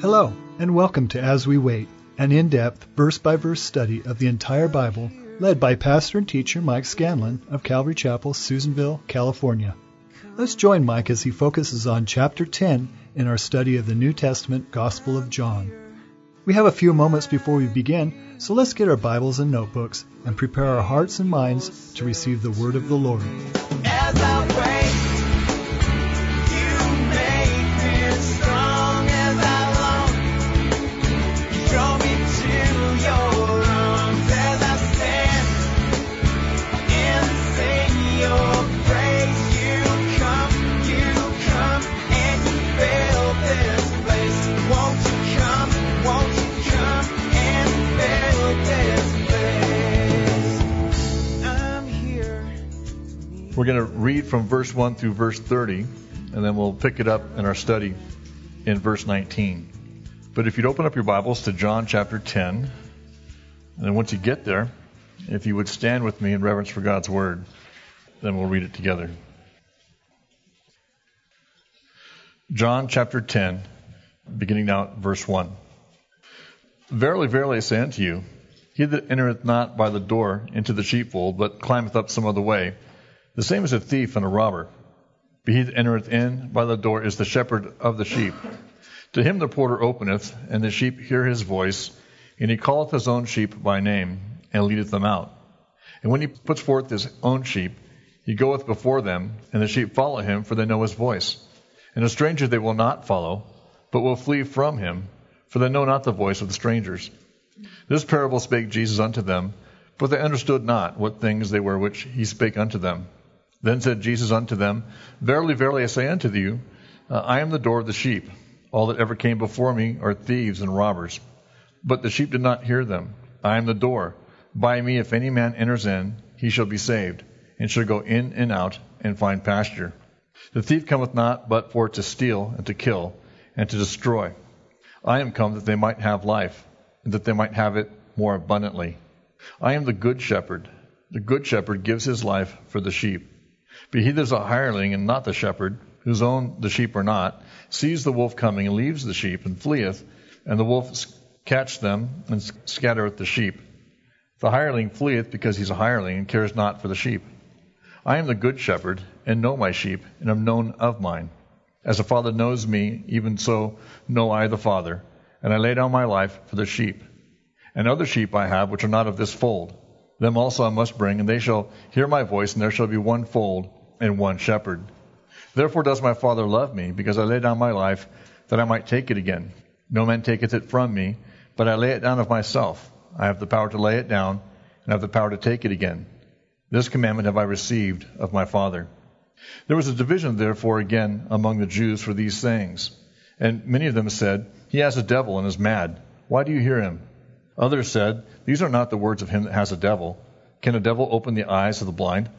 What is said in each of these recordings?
Hello, and welcome to As We Wait, an in depth, verse by verse study of the entire Bible led by pastor and teacher Mike Scanlon of Calvary Chapel, Susanville, California. Let's join Mike as he focuses on chapter 10 in our study of the New Testament Gospel of John. We have a few moments before we begin, so let's get our Bibles and notebooks and prepare our hearts and minds to receive the word of the Lord. We're going to read from verse 1 through verse 30, and then we'll pick it up in our study in verse 19. But if you'd open up your Bibles to John chapter 10, and then once you get there, if you would stand with me in reverence for God's word, then we'll read it together. John chapter 10, beginning now at verse 1. Verily, verily, I say unto you, he that entereth not by the door into the sheepfold, but climbeth up some other way, the same as a thief and a robber. But he that entereth in by the door is the shepherd of the sheep. To him the porter openeth, and the sheep hear his voice, and he calleth his own sheep by name, and leadeth them out. And when he puts forth his own sheep, he goeth before them, and the sheep follow him, for they know his voice. And a stranger they will not follow, but will flee from him, for they know not the voice of the strangers. This parable spake Jesus unto them, but they understood not what things they were which he spake unto them. Then said Jesus unto them, Verily, verily, I say unto you, uh, I am the door of the sheep. All that ever came before me are thieves and robbers. But the sheep did not hear them. I am the door. By me, if any man enters in, he shall be saved, and shall go in and out and find pasture. The thief cometh not but for to steal and to kill and to destroy. I am come that they might have life, and that they might have it more abundantly. I am the good shepherd. The good shepherd gives his life for the sheep. But he that is a hireling and not the shepherd, whose own the sheep are not, sees the wolf coming and leaves the sheep and fleeth, and the wolf catch them and scattereth the sheep. The hireling fleeth because he is a hireling and cares not for the sheep. I am the good shepherd, and know my sheep, and am known of mine. As the Father knows me, even so know I the Father, and I lay down my life for the sheep. And other sheep I have which are not of this fold. Them also I must bring, and they shall hear my voice, and there shall be one fold and one shepherd. Therefore does my Father love me, because I lay down my life that I might take it again. No man taketh it from me, but I lay it down of myself. I have the power to lay it down, and have the power to take it again. This commandment have I received of my Father. There was a division, therefore, again among the Jews for these things. And many of them said, He has a devil and is mad. Why do you hear him? Others said, These are not the words of him that has a devil. Can a devil open the eyes of the blind?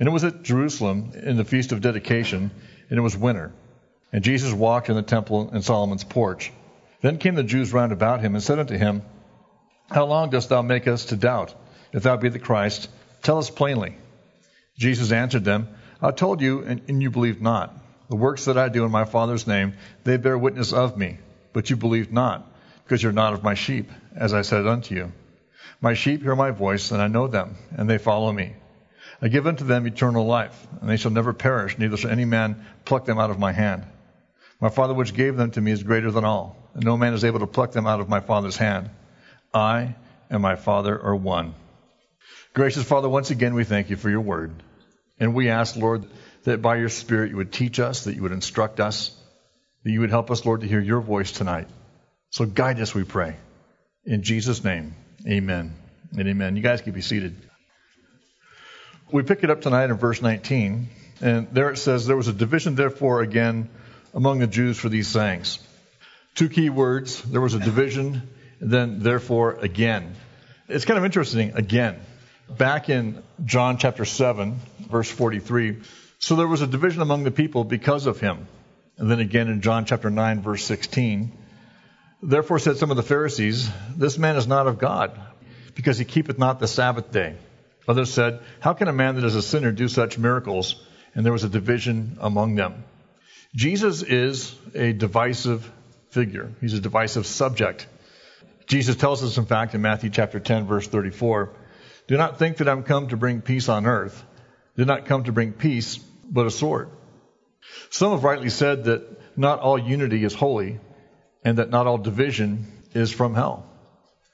And it was at Jerusalem in the feast of dedication, and it was winter. And Jesus walked in the temple in Solomon's porch. Then came the Jews round about him and said unto him, How long dost thou make us to doubt? If thou be the Christ, tell us plainly. Jesus answered them, I told you, and, and you believed not. The works that I do in my Father's name, they bear witness of me. But you believed not, because you're not of my sheep, as I said unto you. My sheep hear my voice, and I know them, and they follow me. I give unto them eternal life, and they shall never perish, neither shall any man pluck them out of my hand. My Father which gave them to me is greater than all, and no man is able to pluck them out of my Father's hand. I and my Father are one. Gracious Father, once again we thank you for your word. And we ask, Lord, that by your Spirit you would teach us, that you would instruct us, that you would help us, Lord, to hear your voice tonight. So guide us, we pray. In Jesus' name, amen and amen. You guys can be seated. We pick it up tonight in verse 19, and there it says, There was a division, therefore, again among the Jews for these things. Two key words there was a division, and then, therefore, again. It's kind of interesting, again. Back in John chapter 7, verse 43, so there was a division among the people because of him. And then again in John chapter 9, verse 16, therefore said some of the Pharisees, This man is not of God, because he keepeth not the Sabbath day. Others said, How can a man that is a sinner do such miracles? And there was a division among them. Jesus is a divisive figure. He's a divisive subject. Jesus tells us, in fact, in Matthew chapter 10, verse 34, Do not think that I'm come to bring peace on earth. I Did not come to bring peace, but a sword. Some have rightly said that not all unity is holy, and that not all division is from hell.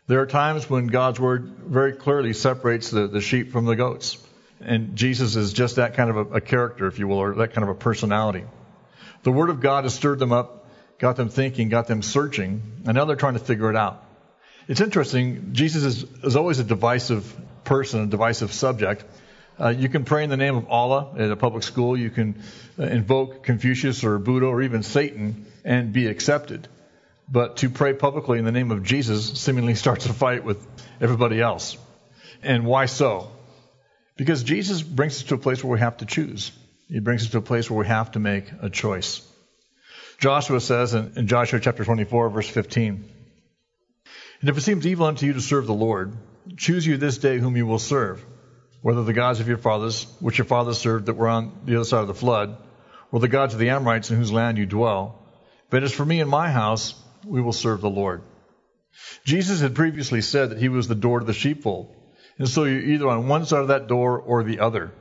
There are times when God's word very clearly separates the, the sheep from the goats. And Jesus is just that kind of a, a character, if you will, or that kind of a personality. The word of God has stirred them up, got them thinking, got them searching, and now they're trying to figure it out. It's interesting. Jesus is, is always a divisive person, a divisive subject. Uh, you can pray in the name of Allah at a public school. You can uh, invoke Confucius or Buddha or even Satan and be accepted. But to pray publicly in the name of Jesus seemingly starts a fight with everybody else. And why so? Because Jesus brings us to a place where we have to choose. He brings us to a place where we have to make a choice. Joshua says in, in Joshua chapter 24, verse 15, And if it seems evil unto you to serve the Lord, choose you this day whom you will serve, whether the gods of your fathers, which your fathers served that were on the other side of the flood, or the gods of the Amorites in whose land you dwell. But as for me and my house, we will serve the Lord. Jesus had previously said that he was the door to the sheepfold. And so you're either on one side of that door or the other.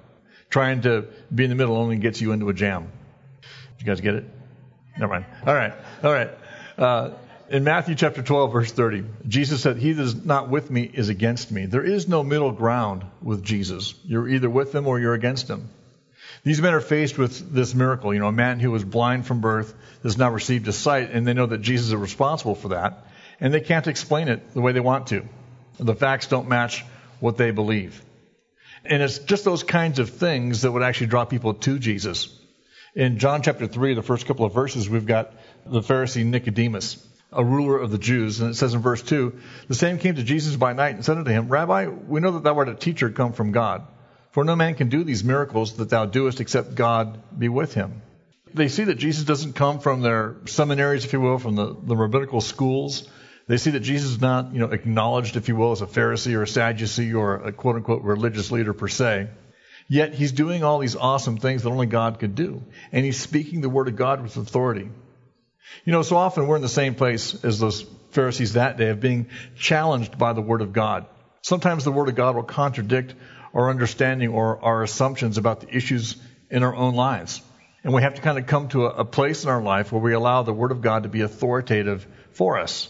Trying to be in the middle only gets you into a jam. You guys get it? Never mind. All right. All right. Uh, in Matthew chapter 12, verse 30, Jesus said, He that is not with me is against me. There is no middle ground with Jesus. You're either with him or you're against him. These men are faced with this miracle. You know, a man who was blind from birth has now received a sight, and they know that Jesus is responsible for that, and they can't explain it the way they want to. The facts don't match what they believe. And it's just those kinds of things that would actually draw people to Jesus. In John chapter 3, the first couple of verses, we've got the Pharisee Nicodemus, a ruler of the Jews. And it says in verse 2 The same came to Jesus by night and said unto him, Rabbi, we know that thou art a teacher come from God. For no man can do these miracles that thou doest except God be with him. They see that Jesus doesn't come from their seminaries, if you will, from the, the rabbinical schools. They see that Jesus is not, you know, acknowledged, if you will, as a Pharisee or a Sadducee or a quote unquote religious leader per se. Yet he's doing all these awesome things that only God could do. And he's speaking the word of God with authority. You know, so often we're in the same place as those Pharisees that day of being challenged by the word of God. Sometimes the word of God will contradict our understanding or our assumptions about the issues in our own lives. And we have to kind of come to a, a place in our life where we allow the Word of God to be authoritative for us.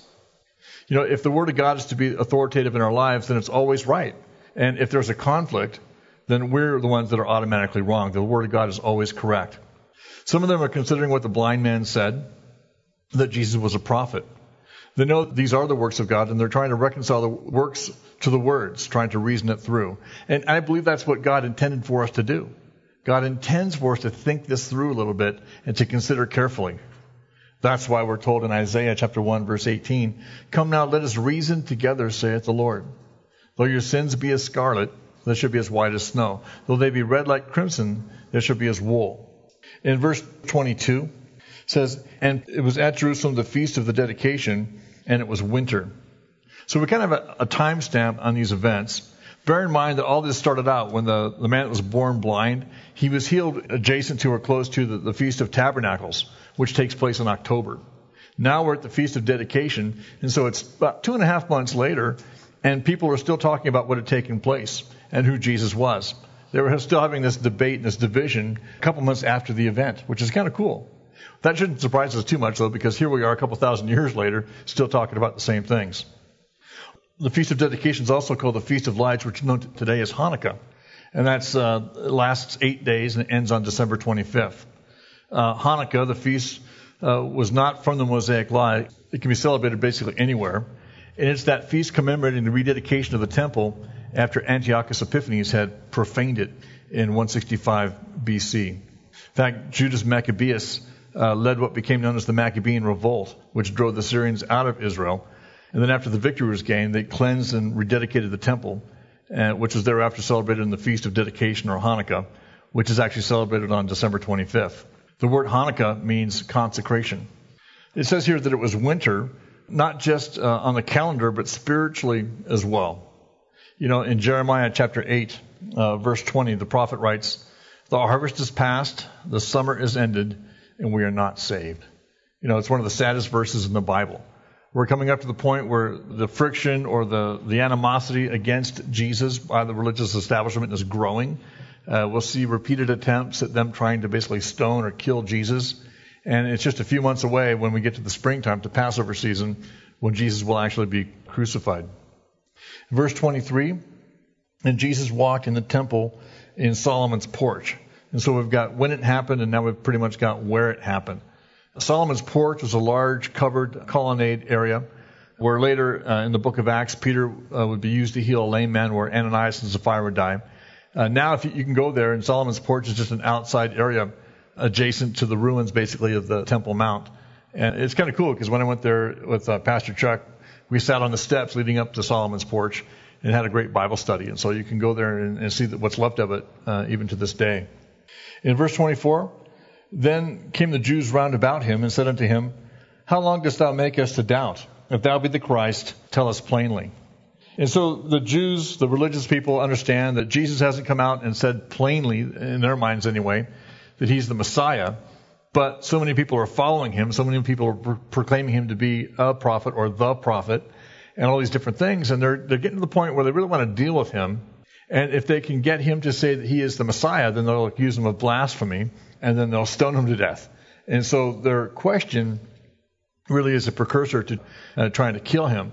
You know, if the Word of God is to be authoritative in our lives, then it's always right. And if there's a conflict, then we're the ones that are automatically wrong. The Word of God is always correct. Some of them are considering what the blind man said, that Jesus was a prophet. They know these are the works of God, and they're trying to reconcile the works to the words, trying to reason it through. And I believe that's what God intended for us to do. God intends for us to think this through a little bit and to consider carefully. That's why we're told in Isaiah chapter 1 verse 18, Come now, let us reason together, saith the Lord. Though your sins be as scarlet, they shall be as white as snow. Though they be red like crimson, they shall be as wool. In verse 22, says, And it was at Jerusalem the feast of the dedication, and it was winter. So we kind of have a, a timestamp on these events. Bear in mind that all this started out when the, the man that was born blind, he was healed adjacent to or close to the, the Feast of Tabernacles, which takes place in October. Now we're at the Feast of Dedication, and so it's about two and a half months later, and people are still talking about what had taken place and who Jesus was. They were still having this debate and this division a couple months after the event, which is kind of cool. That shouldn't surprise us too much, though, because here we are a couple thousand years later, still talking about the same things. The Feast of Dedication is also called the Feast of Lights, which is known today as Hanukkah. And that's uh, lasts eight days and ends on December 25th. Uh, Hanukkah, the feast, uh, was not from the Mosaic Law. It can be celebrated basically anywhere. And it's that feast commemorating the rededication of the temple after Antiochus Epiphanes had profaned it in 165 BC. In fact, Judas Maccabeus uh, led what became known as the Maccabean Revolt, which drove the Syrians out of Israel and then after the victory was gained, they cleansed and rededicated the temple, uh, which was thereafter celebrated in the Feast of Dedication or Hanukkah, which is actually celebrated on December 25th. The word Hanukkah means consecration. It says here that it was winter, not just uh, on the calendar, but spiritually as well. You know, in Jeremiah chapter 8, uh, verse 20, the prophet writes, The harvest is past, the summer is ended, and we are not saved. You know, it's one of the saddest verses in the Bible. We're coming up to the point where the friction or the, the animosity against Jesus by the religious establishment is growing. Uh, we'll see repeated attempts at them trying to basically stone or kill Jesus. And it's just a few months away when we get to the springtime, to Passover season, when Jesus will actually be crucified. Verse 23 And Jesus walked in the temple in Solomon's porch. And so we've got when it happened, and now we've pretty much got where it happened. Solomon's porch was a large covered colonnade area where later uh, in the book of Acts, Peter uh, would be used to heal a lame man where Ananias and Sapphira would die. Uh, now, if you, you, can go there, and Solomon's porch is just an outside area adjacent to the ruins, basically, of the Temple Mount. And it's kind of cool because when I went there with uh, Pastor Chuck, we sat on the steps leading up to Solomon's porch and had a great Bible study. And so you can go there and, and see what's left of it uh, even to this day. In verse 24, then came the Jews round about him and said unto him, How long dost thou make us to doubt? If thou be the Christ, tell us plainly. And so the Jews, the religious people, understand that Jesus hasn't come out and said plainly, in their minds anyway, that he's the Messiah. But so many people are following him, so many people are pro- proclaiming him to be a prophet or the prophet, and all these different things. And they're, they're getting to the point where they really want to deal with him. And if they can get him to say that he is the Messiah, then they'll accuse him of blasphemy and then they'll stone him to death. And so their question really is a precursor to uh, trying to kill him.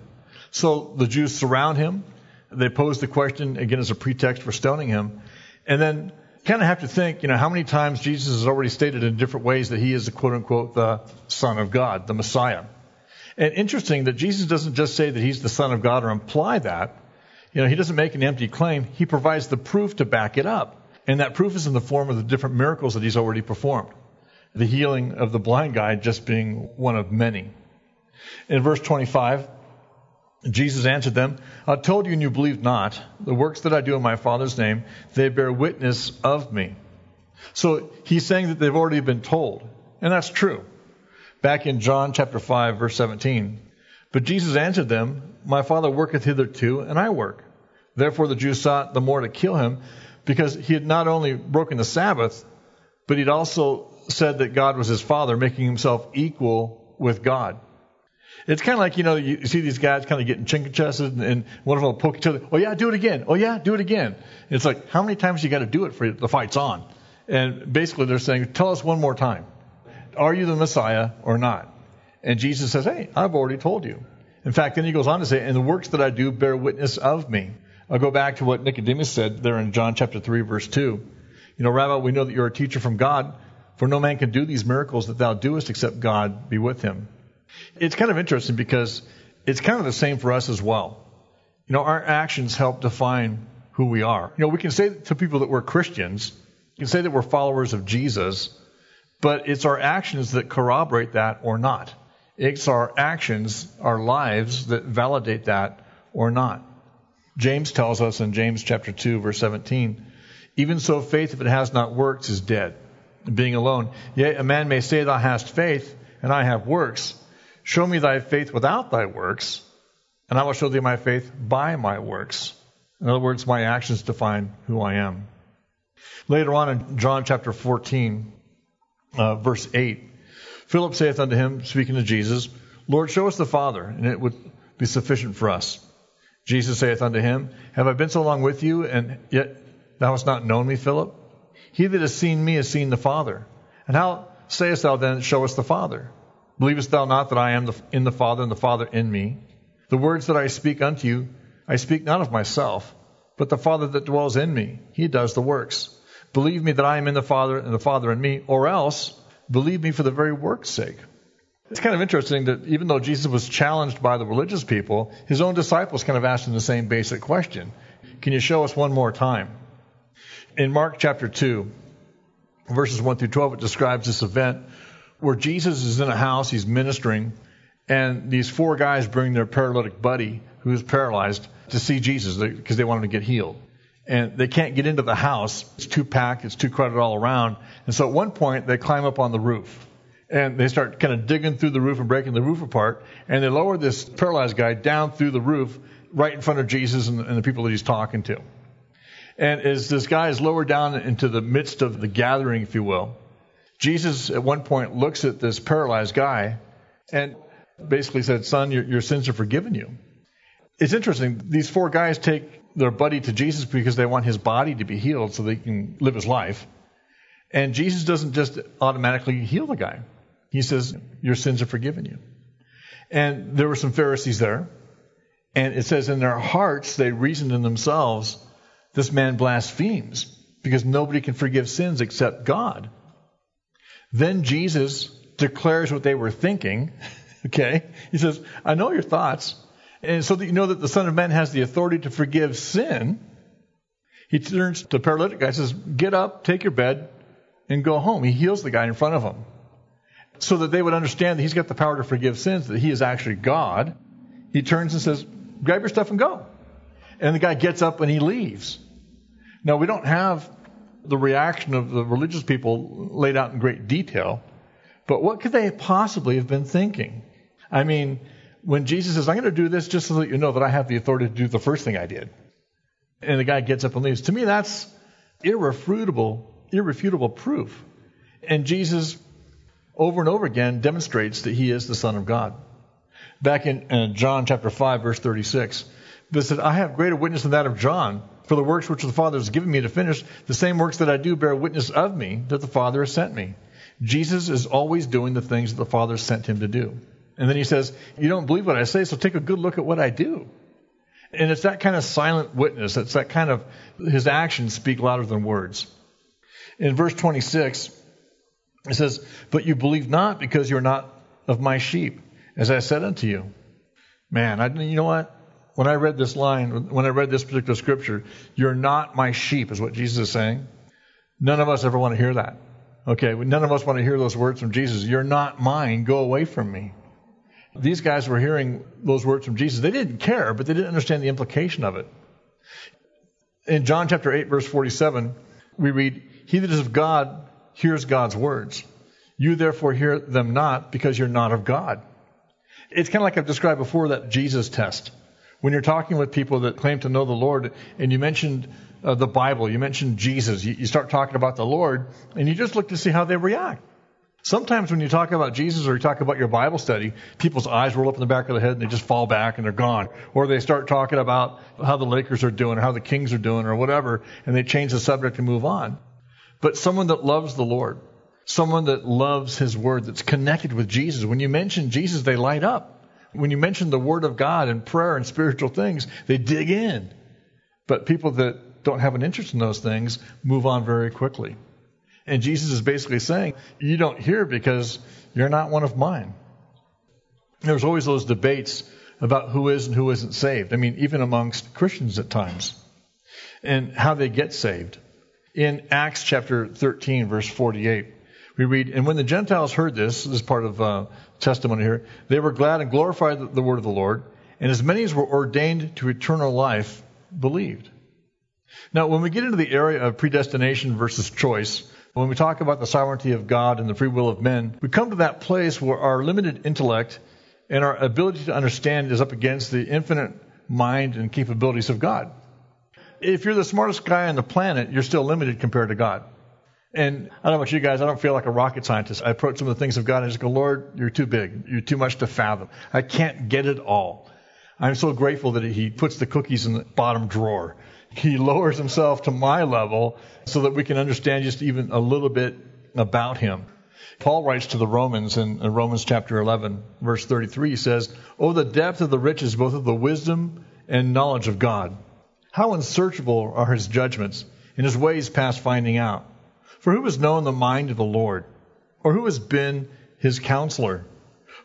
So the Jews surround him. They pose the question again as a pretext for stoning him. And then kind of have to think, you know, how many times Jesus has already stated in different ways that he is the quote unquote the Son of God, the Messiah. And interesting that Jesus doesn't just say that he's the Son of God or imply that. You know, he doesn't make an empty claim. He provides the proof to back it up. And that proof is in the form of the different miracles that he's already performed. The healing of the blind guy just being one of many. In verse 25, Jesus answered them, I told you and you believed not. The works that I do in my Father's name, they bear witness of me. So he's saying that they've already been told. And that's true. Back in John chapter 5, verse 17. But Jesus answered them, My Father worketh hitherto, and I work. Therefore the Jews sought the more to kill him, because he had not only broken the Sabbath, but he'd also said that God was his father, making himself equal with God. It's kind of like, you know, you see these guys kind of getting chinking chested and one of them will poke each other. Oh, yeah, do it again. Oh, yeah, do it again. It's like, how many times you got to do it for the fight's on? And basically they're saying, tell us one more time. Are you the Messiah or not? And Jesus says, hey, I've already told you. In fact, then he goes on to say, and the works that I do bear witness of me. I'll go back to what Nicodemus said there in John chapter 3, verse 2. You know, Rabbi, we know that you're a teacher from God, for no man can do these miracles that thou doest except God be with him. It's kind of interesting because it's kind of the same for us as well. You know, our actions help define who we are. You know, we can say to people that we're Christians, we can say that we're followers of Jesus, but it's our actions that corroborate that or not. It's our actions, our lives that validate that or not. James tells us in James chapter 2 verse 17, even so faith if it has not works is dead, being alone. Yea, a man may say thou hast faith and I have works. Show me thy faith without thy works, and I will show thee my faith by my works. In other words, my actions define who I am. Later on in John chapter 14, uh, verse 8, Philip saith unto him, speaking to Jesus, Lord, show us the Father, and it would be sufficient for us. Jesus saith unto him, Have I been so long with you, and yet thou hast not known me, Philip? He that has seen me has seen the Father. And how sayest thou then, Show us the Father? Believest thou not that I am in the Father, and the Father in me? The words that I speak unto you, I speak not of myself, but the Father that dwells in me. He does the works. Believe me that I am in the Father, and the Father in me, or else believe me for the very work's sake. It's kind of interesting that even though Jesus was challenged by the religious people, his own disciples kind of asked him the same basic question. Can you show us one more time? In Mark chapter 2, verses 1 through 12, it describes this event where Jesus is in a house, he's ministering, and these four guys bring their paralytic buddy who is paralyzed to see Jesus because they want him to get healed. And they can't get into the house. It's too packed, it's too crowded all around. And so at one point, they climb up on the roof and they start kind of digging through the roof and breaking the roof apart. And they lower this paralyzed guy down through the roof right in front of Jesus and, and the people that he's talking to. And as this guy is lowered down into the midst of the gathering, if you will, Jesus at one point looks at this paralyzed guy and basically said, Son, your, your sins are forgiven you. It's interesting. These four guys take their buddy to Jesus because they want his body to be healed so they can live his life. And Jesus doesn't just automatically heal the guy. He says, Your sins are forgiven you. And there were some Pharisees there. And it says, In their hearts, they reasoned in themselves, This man blasphemes because nobody can forgive sins except God. Then Jesus declares what they were thinking. okay? He says, I know your thoughts. And so that you know that the Son of Man has the authority to forgive sin, he turns to the paralytic guy and says, Get up, take your bed, and go home. He heals the guy in front of him. So that they would understand that he's got the power to forgive sins, that he is actually God. He turns and says, Grab your stuff and go. And the guy gets up and he leaves. Now, we don't have the reaction of the religious people laid out in great detail, but what could they possibly have been thinking? I mean, when Jesus says, I'm going to do this just so that you know that I have the authority to do the first thing I did, and the guy gets up and leaves, to me, that's irrefutable, irrefutable proof. And Jesus, over and over again, demonstrates that he is the Son of God. Back in, in John chapter 5, verse 36, it said, I have greater witness than that of John, for the works which the Father has given me to finish, the same works that I do bear witness of me that the Father has sent me. Jesus is always doing the things that the Father sent him to do. And then he says, You don't believe what I say, so take a good look at what I do. And it's that kind of silent witness. It's that kind of, his actions speak louder than words. In verse 26, it says, But you believe not because you're not of my sheep, as I said unto you. Man, I, you know what? When I read this line, when I read this particular scripture, you're not my sheep, is what Jesus is saying. None of us ever want to hear that. Okay, none of us want to hear those words from Jesus. You're not mine. Go away from me. These guys were hearing those words from Jesus. They didn't care, but they didn't understand the implication of it. In John chapter 8, verse 47, we read, He that is of God hears God's words. You therefore hear them not because you're not of God. It's kind of like I've described before that Jesus test. When you're talking with people that claim to know the Lord and you mentioned uh, the Bible, you mentioned Jesus, you, you start talking about the Lord and you just look to see how they react. Sometimes when you talk about Jesus or you talk about your Bible study, people's eyes roll up in the back of the head and they just fall back and they're gone. Or they start talking about how the Lakers are doing or how the Kings are doing or whatever, and they change the subject and move on. But someone that loves the Lord, someone that loves His Word, that's connected with Jesus, when you mention Jesus, they light up. When you mention the Word of God and prayer and spiritual things, they dig in. But people that don't have an interest in those things move on very quickly. And Jesus is basically saying, You don't hear because you're not one of mine. There's always those debates about who is and who isn't saved. I mean, even amongst Christians at times, and how they get saved. In Acts chapter 13, verse 48, we read, And when the Gentiles heard this, this is part of uh, testimony here, they were glad and glorified the, the word of the Lord, and as many as were ordained to eternal life believed. Now, when we get into the area of predestination versus choice, when we talk about the sovereignty of God and the free will of men, we come to that place where our limited intellect and our ability to understand is up against the infinite mind and capabilities of God. If you're the smartest guy on the planet, you're still limited compared to God. And I don't know about you guys, I don't feel like a rocket scientist. I approach some of the things of God and I just go, Lord, you're too big. You're too much to fathom. I can't get it all. I'm so grateful that He puts the cookies in the bottom drawer he lowers himself to my level so that we can understand just even a little bit about him. Paul writes to the Romans in Romans chapter 11, verse 33, he says, Oh, the depth of the riches, both of the wisdom and knowledge of God. How unsearchable are his judgments, and his ways past finding out. For who has known the mind of the Lord? Or who has been his counselor?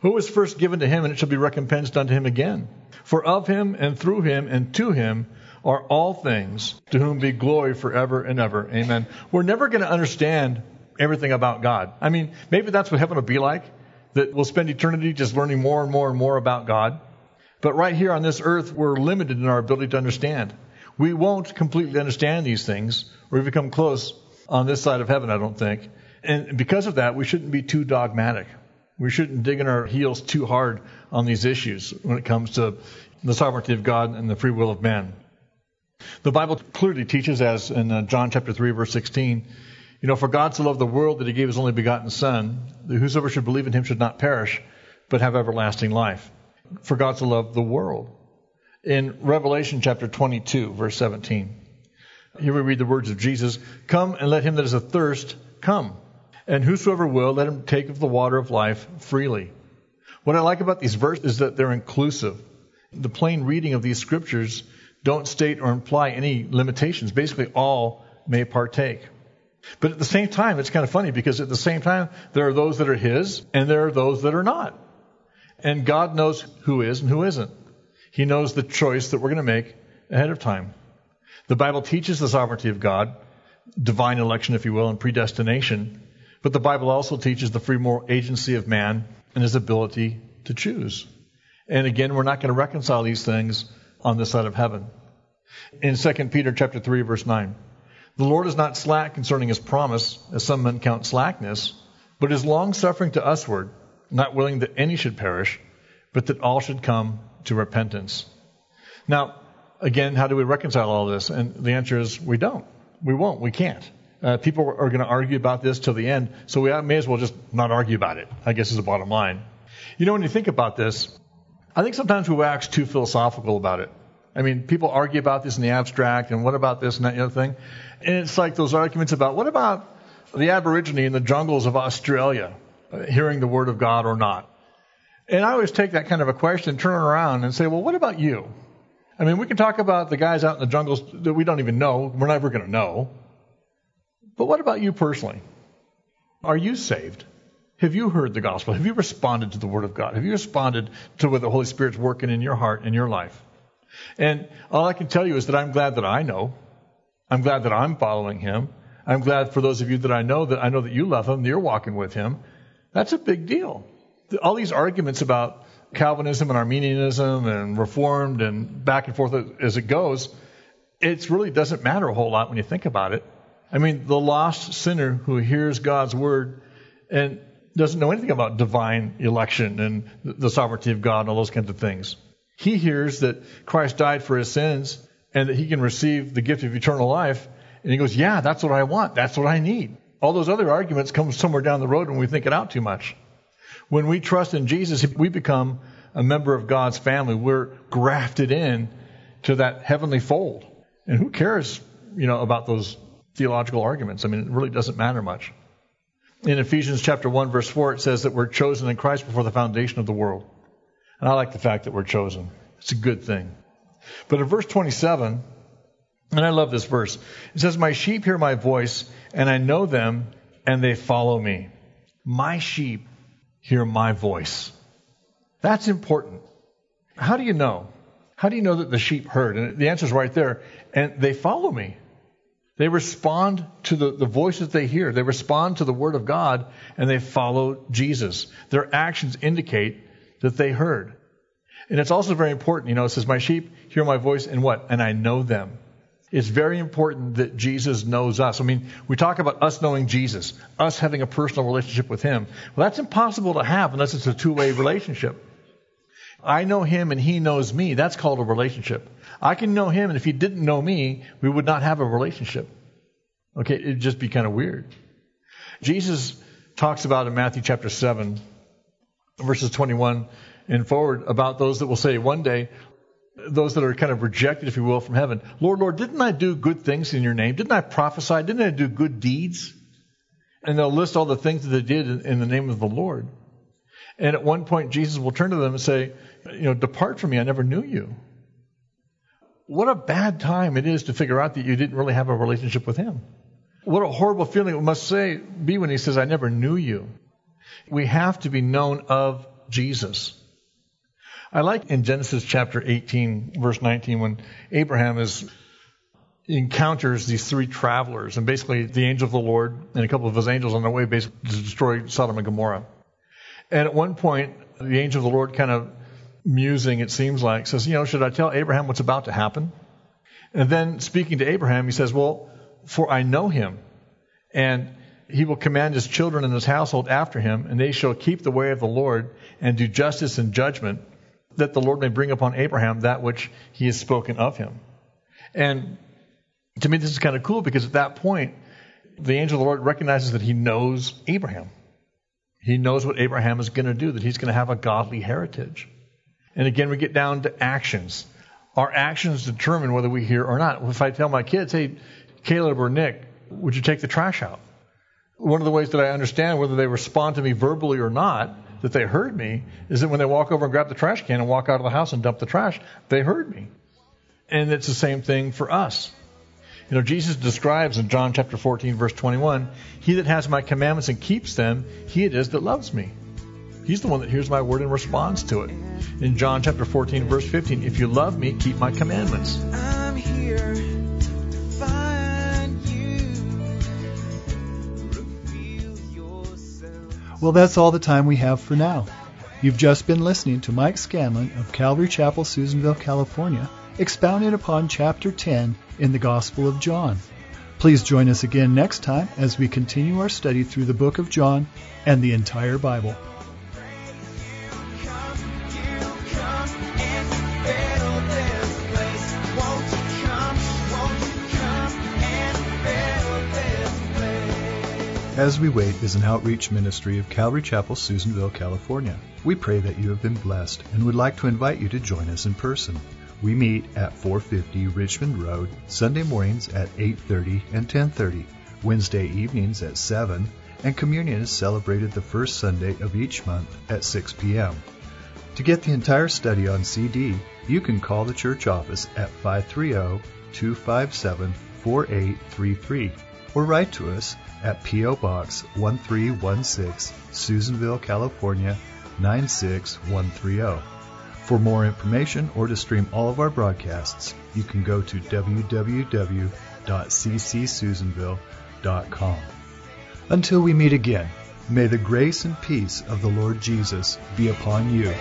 Who was first given to him, and it shall be recompensed unto him again? For of him, and through him, and to him are all things, to whom be glory forever and ever. Amen. We're never going to understand everything about God. I mean, maybe that's what heaven will be like, that we'll spend eternity just learning more and more and more about God. But right here on this earth, we're limited in our ability to understand. We won't completely understand these things, or we become close on this side of heaven, I don't think. And because of that, we shouldn't be too dogmatic. We shouldn't dig in our heels too hard on these issues when it comes to the sovereignty of God and the free will of man. The Bible clearly teaches, as in uh, John chapter 3, verse 16, You know, for God so loved the world that he gave his only begotten Son, that whosoever should believe in him should not perish, but have everlasting life. For God so loved the world. In Revelation chapter 22, verse 17, here we read the words of Jesus Come and let him that is athirst come, and whosoever will, let him take of the water of life freely. What I like about these verses is that they're inclusive. The plain reading of these scriptures don't state or imply any limitations. Basically, all may partake. But at the same time, it's kind of funny because at the same time, there are those that are His and there are those that are not. And God knows who is and who isn't. He knows the choice that we're going to make ahead of time. The Bible teaches the sovereignty of God, divine election, if you will, and predestination. But the Bible also teaches the free moral agency of man and his ability to choose. And again, we're not going to reconcile these things on this side of heaven. In 2 Peter chapter 3 verse 9, the Lord is not slack concerning his promise, as some men count slackness, but is long-suffering to usward, not willing that any should perish, but that all should come to repentance. Now, again, how do we reconcile all this? And the answer is we don't. We won't. We can't. Uh, people are going to argue about this till the end, so we may as well just not argue about it, I guess is the bottom line. You know, when you think about this, I think sometimes we wax too philosophical about it. I mean, people argue about this in the abstract, and what about this and that other thing? And it's like those arguments about what about the Aborigine in the jungles of Australia uh, hearing the word of God or not? And I always take that kind of a question, turn it around, and say, well, what about you? I mean, we can talk about the guys out in the jungles that we don't even know. We're never going to know. But what about you personally? Are you saved? Have you heard the gospel? Have you responded to the word of God? Have you responded to what the Holy Spirit's working in your heart and your life? And all I can tell you is that I'm glad that I know. I'm glad that I'm following him. I'm glad for those of you that I know that I know that you love him, that you're walking with him. That's a big deal. All these arguments about Calvinism and Arminianism and Reformed and back and forth as it goes, it really doesn't matter a whole lot when you think about it. I mean, the lost sinner who hears God's word and doesn't know anything about divine election and the sovereignty of God and all those kinds of things. He hears that Christ died for his sins and that he can receive the gift of eternal life. And he goes, Yeah, that's what I want. That's what I need. All those other arguments come somewhere down the road when we think it out too much. When we trust in Jesus, we become a member of God's family. We're grafted in to that heavenly fold. And who cares, you know, about those theological arguments? I mean, it really doesn't matter much. In Ephesians chapter 1 verse 4 it says that we're chosen in Christ before the foundation of the world. And I like the fact that we're chosen. It's a good thing. But in verse 27, and I love this verse, it says, My sheep hear my voice, and I know them, and they follow me. My sheep hear my voice. That's important. How do you know? How do you know that the sheep heard? And the answer is right there. And they follow me. They respond to the, the voice that they hear. They respond to the word of God and they follow Jesus. Their actions indicate that they heard. And it's also very important, you know, it says, My sheep hear my voice and what? And I know them. It's very important that Jesus knows us. I mean, we talk about us knowing Jesus, us having a personal relationship with Him. Well, that's impossible to have unless it's a two way relationship. I know Him and He knows me. That's called a relationship. I can know Him, and if He didn't know me, we would not have a relationship. Okay, it'd just be kind of weird. Jesus talks about in Matthew chapter 7, verses 21 and forward about those that will say one day, those that are kind of rejected, if you will, from heaven, Lord, Lord, didn't I do good things in your name? Didn't I prophesy? Didn't I do good deeds? And they'll list all the things that they did in the name of the Lord. And at one point, Jesus will turn to them and say, You know, depart from me, I never knew you. What a bad time it is to figure out that you didn't really have a relationship with Him. What a horrible feeling it must say be when He says, I never knew you. We have to be known of Jesus. I like in Genesis chapter 18, verse 19, when Abraham is encounters these three travelers, and basically the angel of the Lord and a couple of his angels on their way basically to destroy Sodom and Gomorrah. And at one point, the angel of the Lord kind of musing, it seems like, says, You know, should I tell Abraham what's about to happen? And then speaking to Abraham, he says, Well, for I know him, and he will command his children and his household after him, and they shall keep the way of the Lord and do justice and judgment, that the Lord may bring upon Abraham that which he has spoken of him. And to me, this is kind of cool because at that point, The angel of the Lord recognizes that he knows Abraham. He knows what Abraham is going to do, that he's going to have a godly heritage. And again, we get down to actions. Our actions determine whether we hear or not. If I tell my kids, hey, Caleb or Nick, would you take the trash out? One of the ways that I understand whether they respond to me verbally or not, that they heard me, is that when they walk over and grab the trash can and walk out of the house and dump the trash, they heard me. And it's the same thing for us. You know, Jesus describes in John chapter 14, verse 21, He that has my commandments and keeps them, he it is that loves me. He's the one that hears my word and responds to it. In John chapter 14, verse 15, if you love me, keep my commandments. Well, that's all the time we have for now. You've just been listening to Mike Scanlon of Calvary Chapel, Susanville, California, expounding upon chapter 10 in the Gospel of John. Please join us again next time as we continue our study through the book of John and the entire Bible. As We Wait is an outreach ministry of Calvary Chapel, Susanville, California. We pray that you have been blessed and would like to invite you to join us in person. We meet at 450 Richmond Road, Sunday mornings at 8:30 and 10:30, Wednesday evenings at 7, and communion is celebrated the first Sunday of each month at 6 p.m. To get the entire study on CD, you can call the church office at 530-257-4833 or write to us at P.O. Box 1316, Susanville, California 96130. For more information or to stream all of our broadcasts, you can go to www.ccsusanville.com. Until we meet again, may the grace and peace of the Lord Jesus be upon you.